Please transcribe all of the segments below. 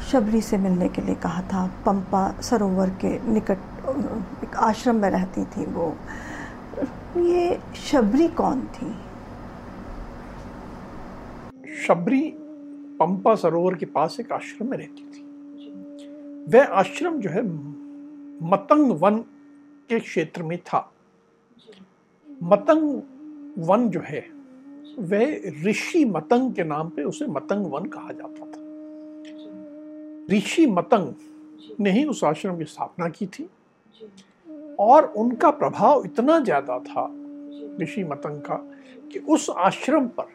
शबरी से मिलने के लिए कहा था। पंपा सरोवर के निकट, एक आश्रम में रहती थी वो। ये शबरी कौन थी? शबरी पंपा सरोवर के पास एक आश्रम में रहती थी। वह आश्रम जो है, मतंग वन के क्षेत्र में था। मतंग वन जो है, वह ऋषि मतंग के नाम पे उसे मतंग वन कहा जाता था। ऋषि मतंग ने ही उस आश्रम की स्थापना की थी। और उनका प्रभाव इतना ज़्यादा था ऋषि मतंग का कि उस आश्रम पर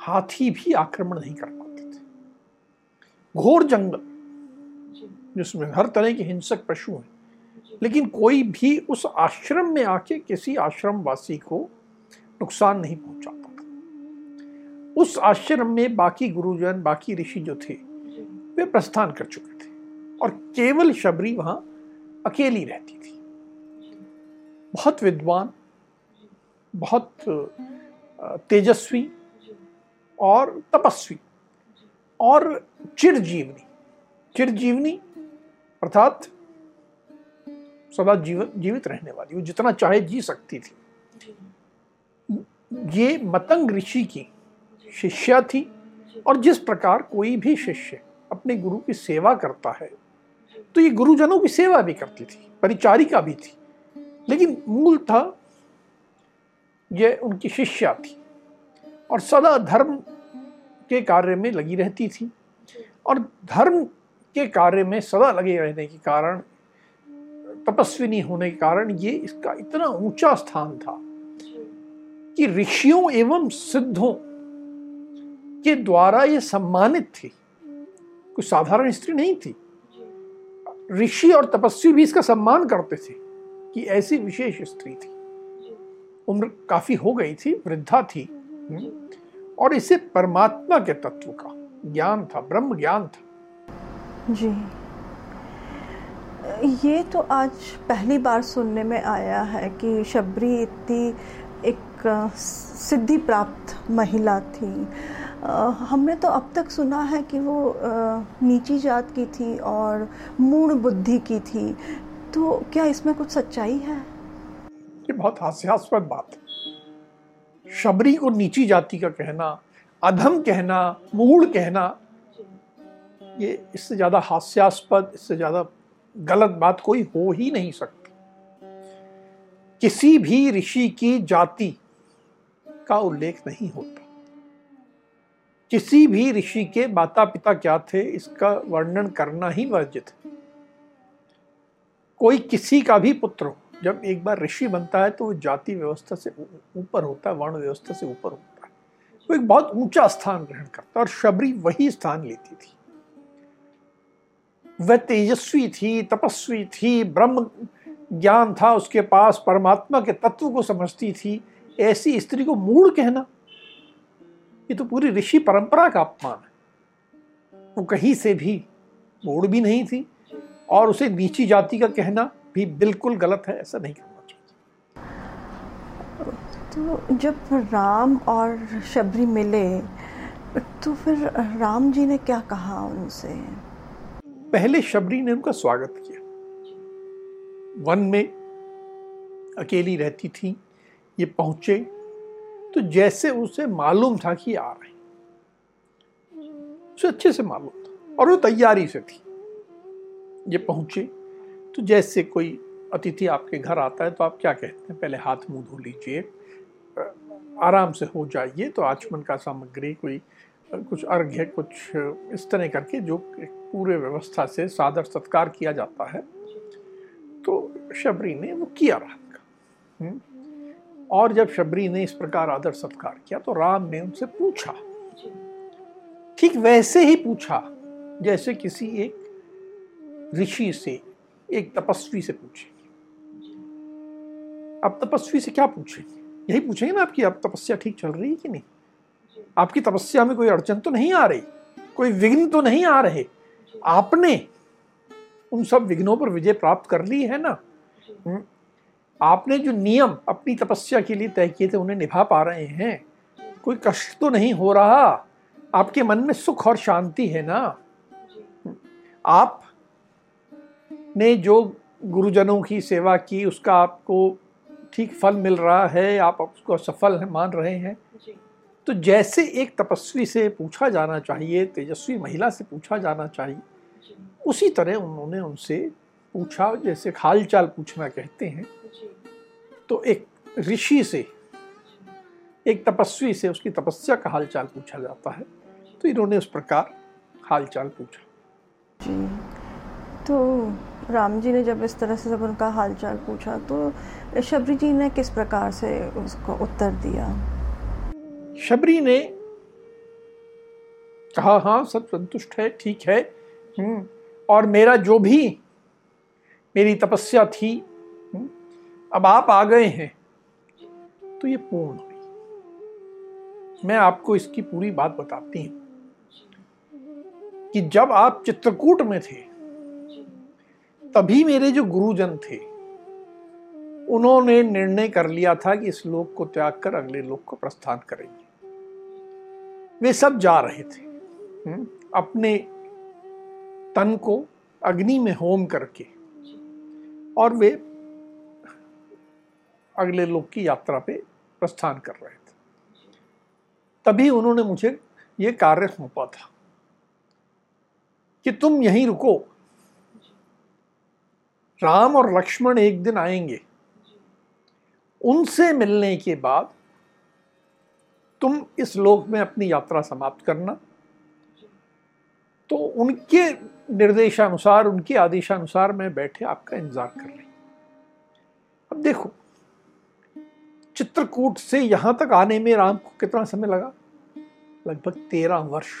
हाथी भी आक्रमण नहीं कर पाते थे। घोर जंगल जिसमें हर तरह के हिंसक पशु हैं। लेकिन कोई भी उस आश्रम में आके किसी आश्रम वासी को नुकसान नहीं पहुंचाता था उस आश्रम में बाकी गुरुजन बाकी ऋषि जो थे वे प्रस्थान कर चुके थे और केवल शबरी वहाँ अकेली रहती थी। बहुत विद्वान, बहुत तेजस्वी और तपस्वी और चिरजीवनी। चिरजीवनी अर्थात सदा जीवन, जीवित रहने वाली, वो जितना चाहे जी सकती थी। ये मतंग ऋषि की शिष्या थी और जिस प्रकार कोई भी शिष्य अपने गुरु की सेवा करता है। तो ये गुरुजनों की सेवा भी करती थी, परिचारिका भी थी। लेकिन मूल था यह उनकी शिष्या थी और सदा धर्म के कार्य में लगी रहती थी। और धर्म के कार्य में सदा लगे रहने के कारण, तपस्विनी होने के कारण ये इसका इतना ऊँचा स्थान था कि ऋषियों एवं सिद्धों के द्वारा ये सम्मानित थी। कोई साधारण स्त्री नहीं थी। ऋषि और तपस्वी भी इसका सम्मान करते थे कि ऐसी विशेष स्त्री थी। उम्र काफ़ी हो गई थी, वृद्धा थी। और इसे परमात्मा के तत्व का ज्ञान था, ब्रह्म ज्ञान था। जी। ये तो आज पहली बार सुनने में आया है कि शबरी इतनी एक सिद्धि प्राप्त महिला थी। हमने तो अब तक सुना है कि वो नीची जात की थी और मूर्ण बुद्धि की थी। तो क्या इसमें कुछ सच्चाई है? ये बहुत हास्यास्पद बात है। शबरी को नीची जाति का कहना, अधम कहना, मूढ़ कहना, ये इससे ज़्यादा हास्यास्पद, इससे ज़्यादा गलत बात कोई हो ही नहीं सकती। किसी भी ऋषि की जाति का उल्लेख नहीं होता। किसी भी ऋषि के माता पिता क्या थे, इसका वर्णन करना ही वर्जित है। कोई किसी का भी पुत्र हो, जब एक बार ऋषि बनता है तो वो जाति व्यवस्था से ऊपर होता है, वर्ण व्यवस्था से ऊपर होता है। वो एक बहुत ऊँचा स्थान ग्रहण करता है और शबरी वही स्थान लेती थी। वह तेजस्वी थी, तपस्वी थी, ब्रह्म ज्ञान था, उसके पास परमात्मा के तत्व को समझती थी। ऐसी स्त्री को मूड कहना ये तो पूरी ऋषि परंपरा का अपमान है। वो कहीं से भी मोड़ भी नहीं थी और उसे नीची जाति का कहना भी बिल्कुल गलत है ऐसा नहीं करना चाहिए। तो जब राम और शबरी मिले तो फिर राम जी ने क्या कहा उनसे? पहले शबरी ने उनका स्वागत किया। वन में अकेली रहती थी ये पहुँचे तो जैसे उसे मालूम था कि आ रहे उसे अच्छे से मालूम था और वो तैयारी से थी। ये पहुँचे तो जैसे कोई अतिथि आपके घर आता है तो आप क्या कहते हैं? पहले हाथ मुँह धो लीजिए। आराम से हो जाइए तो आचमन का सामग्री, कोई कुछ अर्घ्य कुछ, इस तरह करके जो पूरे व्यवस्था से सादर सत्कार किया जाता है। तो शबरी ने वो किया राम का। और जब शबरी ने इस प्रकार आदर सत्कार किया तो राम ने उनसे पूछा। ठीक वैसे ही पूछा जैसे किसी एक ऋषि से एक तपस्वी से पूछे। अब तपस्वी से क्या पूछेंगे यही पूछेंगे ना आपकी अब तपस्या ठीक चल रही है कि नहीं? आपकी तपस्या में कोई अड़चन तो नहीं आ रही? कोई विघ्न तो नहीं आ रहे? आपने उन सब विघ्नों पर विजय प्राप्त कर ली है ना। आपने जो नियम अपनी तपस्या के लिए तय किए थे उन्हें निभा पा रहे हैं। कोई कष्ट तो नहीं हो रहा। आपके मन में सुख और शांति है ना? आप ने जो गुरुजनों की सेवा की उसका आपको ठीक फल मिल रहा है आप उसको सफल है मान रहे हैं। तो जैसे एक तपस्वी से पूछा जाना चाहिए तेजस्वी महिला से पूछा जाना चाहिए उसी तरह उन्होंने उनसे पूछा जैसे हाल चाल पूछना कहते हैं। तो एक ऋषि से एक तपस्वी से उसकी तपस्या का हाल चाल पूछा जाता है। तो इन्होंने उस प्रकार हाल चाल पूछा। जी। तो राम जी ने जब इस तरह से जब उनका हाल चाल पूछा तो शबरी जी ने किस प्रकार से उसको उत्तर दिया? शबरी ने कहा हाँ सब संतुष्ट है ठीक है। हम्म, और मेरा जो भी मेरी तपस्या थी। हम्म, अब आप आ गए हैं। तो ये पूर्ण हुई। मैं आपको इसकी पूरी बात बताती हूँ कि जब आप चित्रकूट में थे तभी मेरे जो गुरुजन थे उन्होंने निर्णय कर लिया था कि इस लोक को त्याग कर अगले लोक को प्रस्थान करेंगे। वे सब जा रहे थे। हम्म, अपने तन को अग्नि में होम करके और वे अगले लोक की यात्रा पे प्रस्थान कर रहे थे। तभी उन्होंने मुझे ये कार्य सौंपा था कि तुम यहीं रुको। राम और लक्ष्मण एक दिन आएँगे। उनसे मिलने के बाद तुम इस लोक में अपनी यात्रा समाप्त करना। तो उनके निर्देशानुसार, उनके आदेशानुसार मैं बैठे आपका इंतज़ार कर रही अब देखो, चित्रकूट से यहाँ तक आने में राम को कितना समय लगा? लगभग तेरह वर्ष।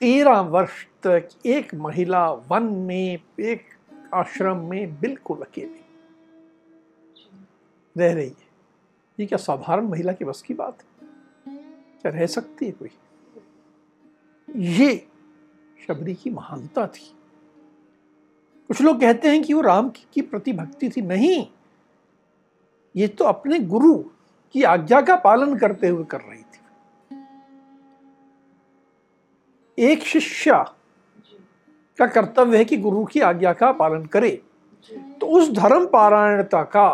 तेरह वर्ष तक एक महिला वन में, एक आश्रम में बिल्कुल अकेली। रह रही है। ये क्या साधारण महिला के बस की बात है? क्या रह सकती है कोई? ये शबरी की महानता थी। कुछ लोग कहते हैं कि वो राम की, की प्रति भक्ति थी। नहीं ये तो अपने गुरु की आज्ञा का पालन करते हुए कर रही थी। एक शिष्या का कर्तव्य है कि गुरु की आज्ञा का पालन करे। तो उस धर्म पारायणता का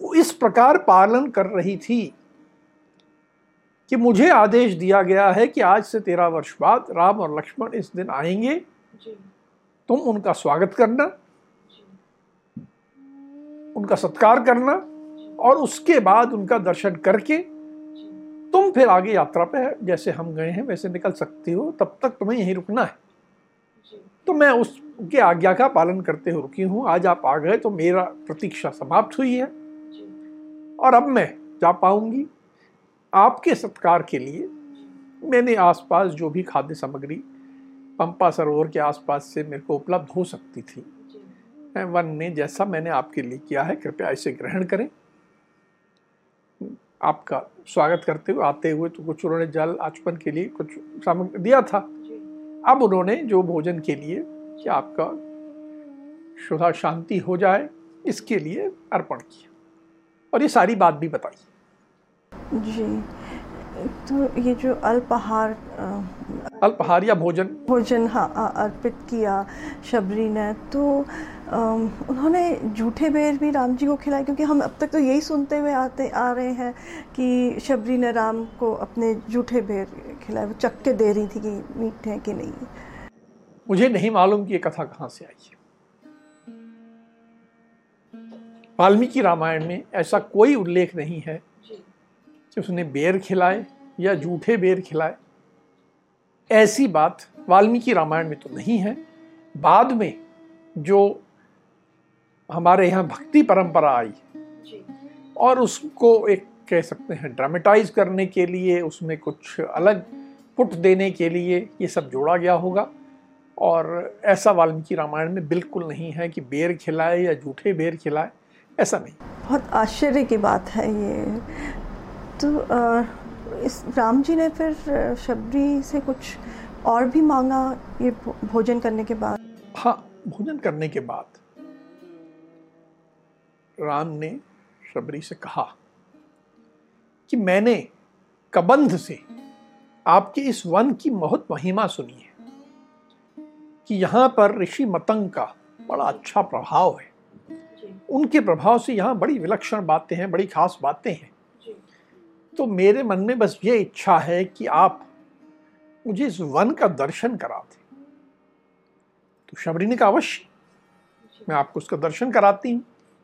वो इस प्रकार पालन कर रही थी कि मुझे आदेश दिया गया है कि आज से तेरह वर्ष बाद राम और लक्ष्मण इस दिन आएँगे। तुम उनका स्वागत करना। उनका सत्कार करना और उसके बाद उनका दर्शन करके तुम फिर आगे यात्रा पे जैसे हम गए हैं वैसे निकल सकती हो। तब तक तुम्हें यहीं रुकना है। तो मैं उसके आज्ञा का पालन करते हुए रुकी हूँ। आज आप आ गए तो मेरा प्रतीक्षा समाप्त हुई है। और अब मैं जा पाऊँगी। आपके सत्कार के लिए मैंने आसपास जो भी खाद्य सामग्री पंपा सरोवर के आसपास से मेरे को उपलब्ध हो सकती थी। वन में जैसा मैंने आपके लिए किया है कृपया इसे ग्रहण करें। आपका स्वागत करते हुए आते हुए तो कुछ उन्होंने जल आचपन के लिए कुछ सामग्री दिया था। अब उन्होंने जो भोजन के लिए कि आपका शुदा शांति हो जाए इसके लिए अर्पण किया। और ये सारी बात भी बताई। जी। तो ये जो अल्पहार अल्पहार या भोजन। भोजन हाँ अर्पित किया शबरी ने तो आ, उन्होंने जूठे बेर भी राम जी को खिलाए क्योंकि हम अब तक तो यही सुनते हुए आते आ रहे हैं कि शबरी ने राम को अपने जूठे बेर खिलाए वो चक्के दे रही थी कि मीठे हैं कि नहीं। मुझे नहीं मालूम कि ये कथा कहाँ से आई है। वाल्मीकि रामायण में ऐसा कोई उल्लेख नहीं है कि उसने बेर खिलाए या जूठे बेर खिलाए। ऐसी बात वाल्मीकि रामायण में तो नहीं है। बाद में जो हमारे यहाँ भक्ति परंपरा आई और उसको एक कह सकते हैं ड्रामेटाइज करने के लिए उसमें कुछ अलग पुट देने के लिए ये सब जोड़ा गया होगा। और ऐसा वाल्मीकि रामायण में बिल्कुल नहीं है कि बेर खिलाए या जूठे बेर खिलाए ऐसा नहीं। बहुत आश्चर्य की बात है ये। तो इस राम जी ने फिर शबरी से कुछ और भी मांगा ये भोजन करने के बाद? हाँ भोजन करने के बाद राम ने शबरी से कहा कि मैंने कबंध से आपके इस वन की बहुत महिमा सुनी है कि यहाँ पर ऋषि मतंग का बड़ा अच्छा प्रभाव है। उनके प्रभाव से यहाँ बड़ी विलक्षण बातें हैं बड़ी खास बातें हैं। तो मेरे मन में बस ये इच्छा है कि आप मुझे इस वन का दर्शन करा दें तो शबरी ने कहा अवश्य मैं आपको उसका दर्शन कराती हूँ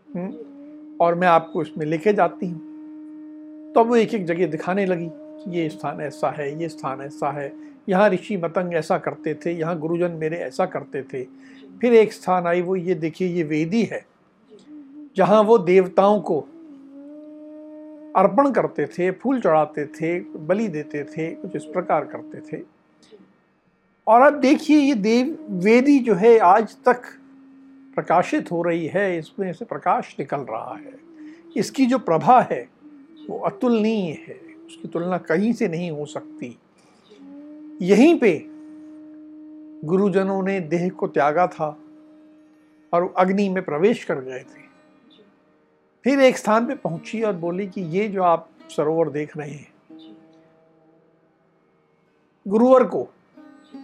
हम्म, और मैं आपको इसमें लेके जाती हूँ। तो अब वो एक एक जगह दिखाने लगी कि ये स्थान ऐसा है ये स्थान ऐसा है यहाँ ऋषि मतंग ऐसा करते थे यहाँ गुरुजन मेरे ऐसा करते थे। फिर एक स्थान आई वो ये देखिए ये वेदी है जहाँ वो देवताओं को अर्पण करते थे, फूल चढ़ाते थे, बलि देते थे, कुछ इस प्रकार करते थे। और अब देखिए ये देव, वेदी जो है आज तक प्रकाशित हो रही है, इसमें से प्रकाश निकल रहा है। इसकी जो प्रभा है, वो अतुलनीय है, उसकी तुलना कहीं से नहीं हो सकती। यहीं पे गुरुजनों ने देह को त्यागा था और अग्नि में प्रवेश कर गए थे। फिर एक स्थान पे पहुँची और बोली कि ये जो आप सरोवर देख रहे हैं गुरुवर को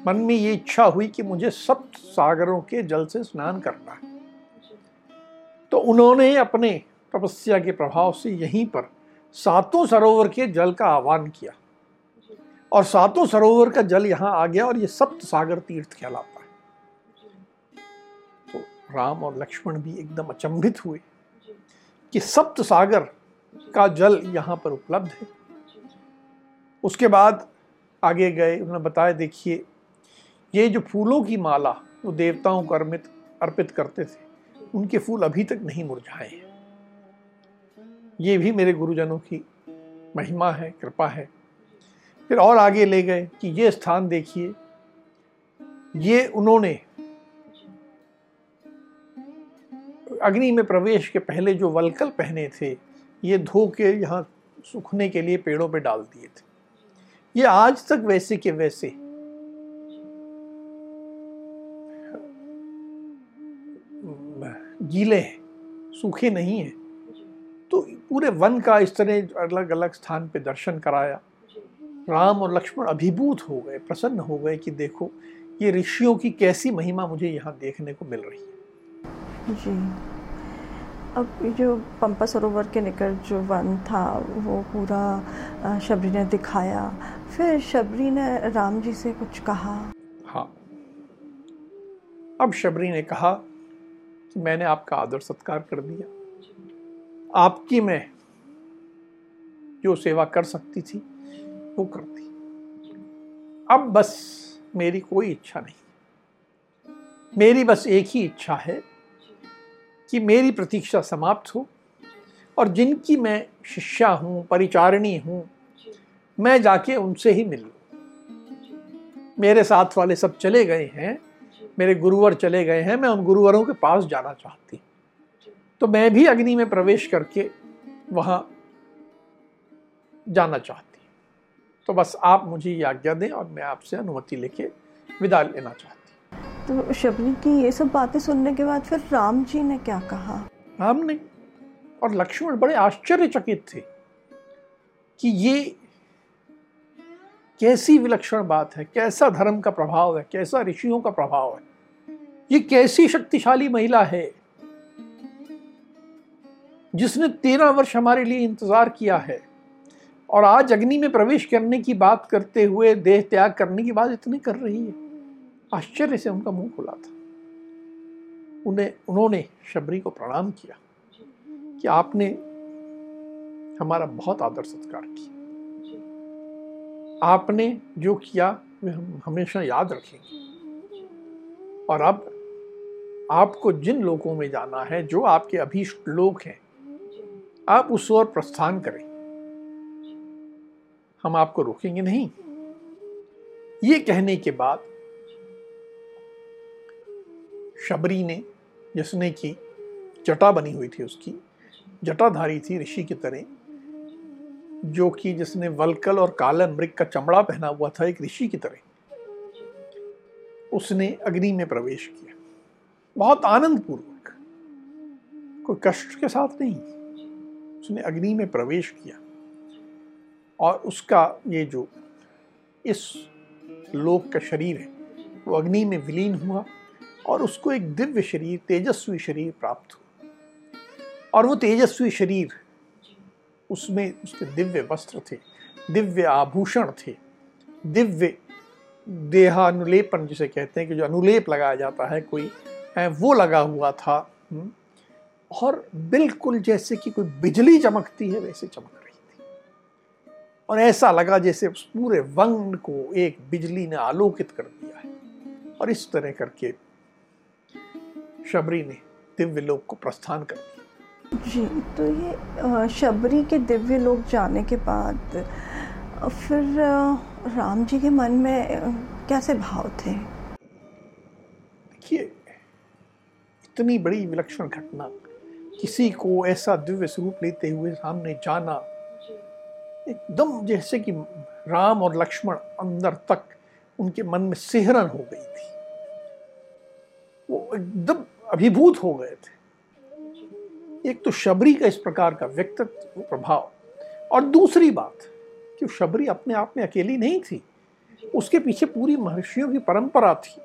मन में ये इच्छा हुई कि मुझे सप्त सागरों के जल से स्नान करना है। तो उन्होंने अपने तपस्या के प्रभाव से यहीं पर सातों सरोवर के जल का आह्वान किया। और सातों सरोवर का जल यहाँ आ गया और ये सप्त सागर तीर्थ कहलाता है। तो राम और लक्ष्मण भी एकदम अचंभित हुए। कि सप्त सागर का जल यहाँ पर उपलब्ध है। उसके बाद आगे गए, उन्होंने बताया, देखिए, ये जो फूलों की माला वो देवताओं को अर्पित अर्पित करते थे, उनके फूल अभी तक नहीं मुरझाए हैं। ये भी मेरे गुरुजनों की महिमा है, कृपा है। फिर और आगे ले गए कि ये स्थान देखिए, ये उन्होंने अग्नि में प्रवेश के पहले जो वलकल पहने थे, ये धो के यहाँ सूखने के लिए पेड़ों पे डाल दिए थे। ये आज तक वैसे के वैसे। गीले हैं, सूखे नहीं हैं। तो पूरे वन का इस तरह अलग अलग स्थान पे दर्शन कराया। राम और लक्ष्मण अभिभूत हो गए, प्रसन्न हो गए कि देखो, ये ऋषियों की कैसी महिमा मुझे यहाँ देखने को मिल रही है। जी। अब जो पंपा सरोवर के निकट जो वन था, वो पूरा शबरी ने दिखाया। फिर शबरी ने राम जी से कुछ कहा। हाँ। अब शबरी ने कहा कि मैंने आपका आदर सत्कार कर दिया। आपकी मैं जो सेवा कर सकती थी, वो कर दी। अब बस मेरी कोई इच्छा नहीं। मेरी बस एक ही इच्छा है कि मेरी प्रतीक्षा समाप्त हो और जिनकी मैं शिष्या हूँ, परिचारिणी हूँ, मैं जाके उनसे ही मिल लूँ। मेरे साथ वाले सब चले गए हैं, मेरे गुरुवर चले गए हैं, मैं उन गुरुवरों के पास जाना चाहती तो मैं भी अग्नि में प्रवेश करके वहाँ जाना चाहती तो बस आप मुझे ये आज्ञा दें और मैं आपसे अनुमति लेके विदा लेना चाहती तो शबरी की ये सब बातें सुनने के बाद फिर राम जी ने क्या कहा? राम ने और लक्ष्मण बड़े आश्चर्यचकित थे कि ये कैसी विलक्षण बात है, कैसा धर्म का प्रभाव है, कैसा ऋषियों का प्रभाव है, ये कैसी शक्तिशाली महिला है जिसने तेरह वर्ष हमारे लिए इंतज़ार किया है और आज अग्नि में प्रवेश करने की बात करते हुए देह त्याग करने की बात इतनी कर रही है। आश्चर्य से उनका मुँह खुला था। उन्हें, उन्होंने शबरी को प्रणाम किया कि आपने हमारा बहुत आदर सत्कार किया। आपने जो किया, वे हम, हमेशा याद रखेंगे। और अब आपको जिन लोगों में जाना है, जो आपके अभीष्ट लोग हैं, आप उस ओर प्रस्थान करें। हम आपको रोकेंगे नहीं। ये कहने के बाद शबरी ने, जिसने की जटा बनी हुई थी उसकी, जटाधारी थी ऋषि की तरह, जो कि जिसने वलकल और कालन मृग का चमड़ा पहना हुआ था एक ऋषि की तरह, उसने अग्नि में प्रवेश किया। बहुत आनंद पूर्वक कोई कष्ट के साथ नहीं, उसने अग्नि में प्रवेश किया। और उसका ये जो इस लोक का शरीर है, वो अग्नि में विलीन हुआ। और उसको एक दिव्य शरीर तेजस्वी शरीर प्राप्त हुआ। और वो तेजस्वी शरीर उसमें उसके दिव्य वस्त्र थे दिव्य आभूषण थे दिव्य देहानुलेपन जिसे कहते हैं कि जो अनुलेप लगाया जाता है कोई वो लगा हुआ था हम्म, और बिल्कुल जैसे कि कोई बिजली चमकती है वैसे चमक रही थी। और ऐसा लगा जैसे उस पूरे वंग को एक बिजली ने आलोकित कर दिया है। और इस तरह करके शबरी ने दिव्य लोक को प्रस्थान कर दिया। जी तो ये शबरी के दिव्य लोक जाने के बाद फिर राम जी के मन में कैसे भाव थे? देखिए इतनी बड़ी विलक्षण घटना किसी को ऐसा दिव्य स्वरूप लेते हुए सामने जाना एकदम जैसे कि राम और लक्ष्मण अंदर तक उनके मन में सिहरन हो गई थी। वो एकदम अभिभूत हो गए थे। एक तो शबरी का इस प्रकार का व्यक्तित्व प्रभाव। और दूसरी बात कि शबरी अपने आप में अकेली नहीं थी। उसके पीछे पूरी महर्षियों की परंपरा थी।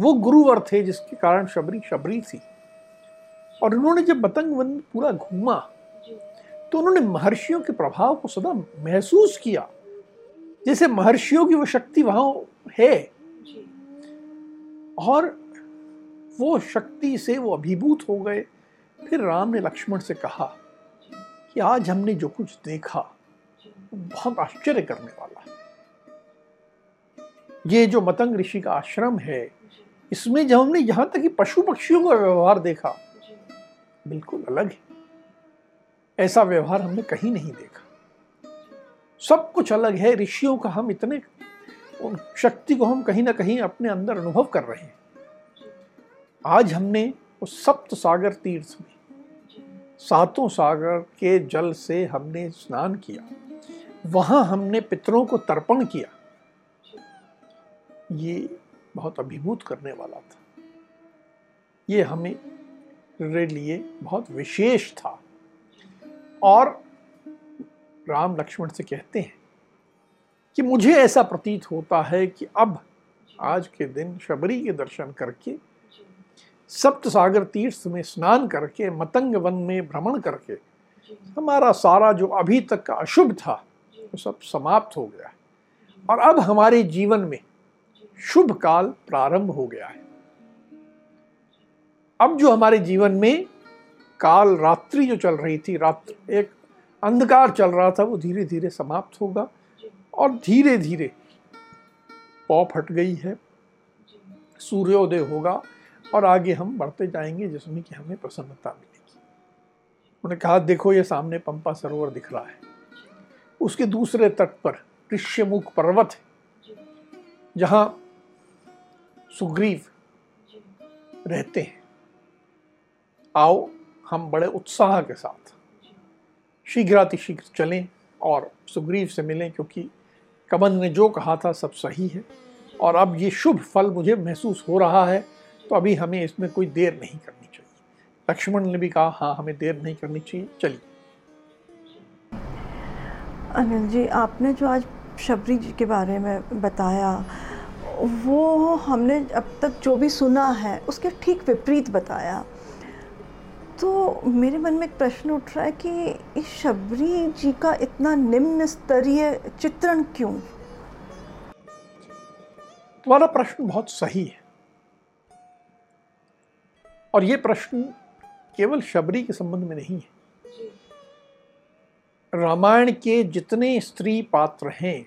वो गुरुवर थे, जिसके कारण शबरी शबरी थी। और उन्होंने जब बतंग वन पूरा घूमा तो उन्होंने महर्षियों के प्रभाव को सदा महसूस किया। जैसे महर्षियों की वो शक्ति वहाँ है। और वो शक्ति से वो अभिभूत हो गए। फिर राम ने लक्ष्मण से कहा कि आज हमने जो कुछ देखा बहुत आश्चर्य करने वाला है। ये जो मतंग ऋषि का आश्रम है, इसमें जब हमने यहाँ तक कि पशु पक्षियों का व्यवहार देखा, बिल्कुल अलग है। ऐसा व्यवहार हमने कहीं नहीं देखा। सब कुछ अलग है, ऋषियों का हम इतने शक्ति को हम कहीं ना कहीं अपने अंदर अनुभव कर रहे हैं। आज हमने उस सप्त सागर तीर्थ में सातों सागर के जल से हमने स्नान किया। वहाँ हमने पितरों को तर्पण किया। ये बहुत अभिभूत करने वाला था। ये हमें लिए बहुत विशेष था। और राम लक्ष्मण से कहते हैं कि मुझे ऐसा प्रतीत होता है कि अब आज के दिन शबरी के दर्शन करके सप्त सागर तीर्थ में स्नान करके मतंग वन में भ्रमण करके हमारा सारा जो अभी तक का अशुभ था वो सब समाप्त हो गया और अब हमारे जीवन में शुभ काल प्रारंभ हो गया है। अब जो हमारे जीवन में काल रात्रि जो चल रही थी रात्र एक अंधकार चल रहा था वो धीरे धीरे समाप्त होगा और धीरे धीरे पौ फट गई है सूर्योदय होगा और आगे हम बढ़ते जाएँगे, जिसमें कि हमें प्रसन्नता मिलेगी। उन्होंने कहा, देखो, ये सामने पंपा सरोवर दिख रहा है। उसके दूसरे तट पर ऋष्यमुख पर्वत है, जहाँ सुग्रीव रहते हैं। आओ, हम बड़े उत्साह के साथ शीघ्रातिशीघ्र चलें और सुग्रीव से मिलें, क्योंकि कमन ने जो कहा था, सब सही है। और अब ये शुभ फल मुझे महसूस हो रहा है तो अभी हमें इसमें कोई देर नहीं करनी चाहिए। लक्ष्मण ने भी कहा हाँ हमें देर नहीं करनी चाहिए। चलिए। अनिल जी आपने जो आज शबरी जी के बारे में बताया वो हमने अब तक जो भी सुना है उसके ठीक विपरीत बताया। तो मेरे मन में एक प्रश्न उठ रहा है कि इस शबरी जी का इतना निम्न स्तरीय चित्रण क्यों? तुम्हारा प्रश्न बहुत सही है। और ये प्रश्न केवल शबरी के संबंध में नहीं है। रामायण के जितने स्त्री पात्र हैं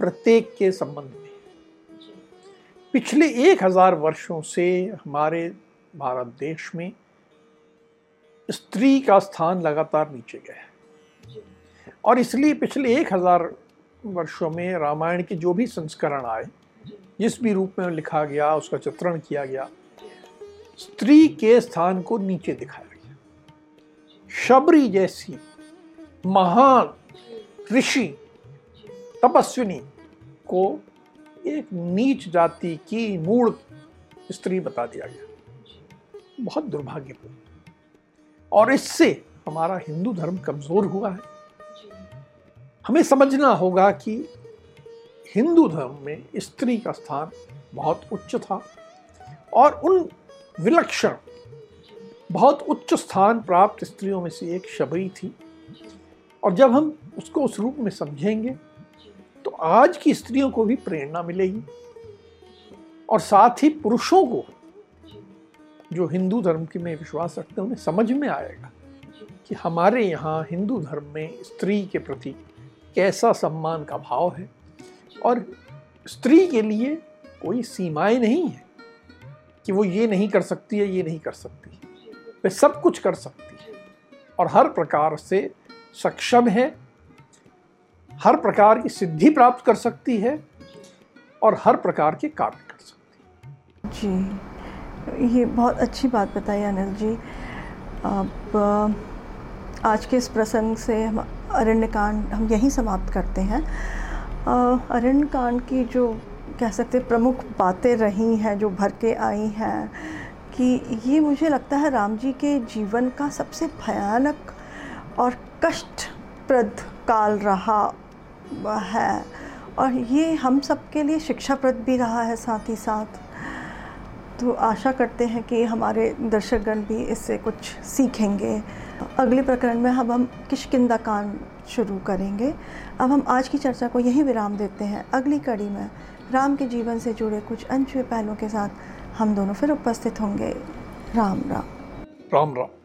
प्रत्येक के संबंध में। पिछले एक हज़ार वर्षों से हमारे भारत देश में स्त्री का स्थान लगातार नीचे गया है। और इसलिए पिछले एक हज़ार वर्षों में रामायण के जो भी संस्करण आए जिस भी रूप में लिखा गया उसका चित्रण किया गया स्त्री के स्थान को नीचे दिखाया गया। शबरी जैसी महान ऋषि तपस्विनी को एक नीच जाति की मूल स्त्री बता दिया गया। बहुत दुर्भाग्यपूर्ण। और इससे हमारा हिंदू धर्म कमज़ोर हुआ है। हमें समझना होगा कि हिंदू धर्म में स्त्री का स्थान बहुत उच्च था और उन विलक्षण। बहुत उच्च स्थान प्राप्त स्त्रियों में से एक शबरी थी। और जब हम उसको उस रूप में समझेंगे तो आज की स्त्रियों को भी प्रेरणा मिलेगी। और साथ ही पुरुषों को, जो हिंदू धर्म की में विश्वास रखते हैं, उन्हें समझ में आएगा कि हमारे यहाँ हिंदू धर्म में स्त्री के प्रति कैसा सम्मान का भाव है। और स्त्री के लिए कोई सीमाएँ नहीं है। कि वो ये नहीं कर सकती है, ये नहीं कर सकती। वे सब कुछ कर सकती है। और हर प्रकार से सक्षम है, हर प्रकार की सिद्धि प्राप्त कर सकती है और हर प्रकार के कार्य कर सकती है। जी, ये बहुत अच्छी बात बताई अनिल जी। अब आज के इस प्रसंग से हम अरण्य कांड हम यहीं समाप्त करते हैं। अरण्य कांड की जो कह सकते प्रमुख बातें रही हैं, जो भर के आई हैं, कि ये मुझे लगता है राम जी के जीवन का सबसे भयानक और कष्टप्रद काल रहा है। और ये हम सब के लिए शिक्षाप्रद भी रहा है साथ ही साथ। तो आशा करते हैं कि हमारे दर्शकगण भी इससे कुछ सीखेंगे। अगले प्रकरण में अब हम किशकिंदा कांड शुरू करेंगे। अब हम आज की चर्चा को यहीं विराम देते हैं। अगली कड़ी में राम के जीवन से जुड़े कुछ अनछुए पहलुओं के साथ हम दोनों फिर उपस्थित होंगे। राम राम। राम राम।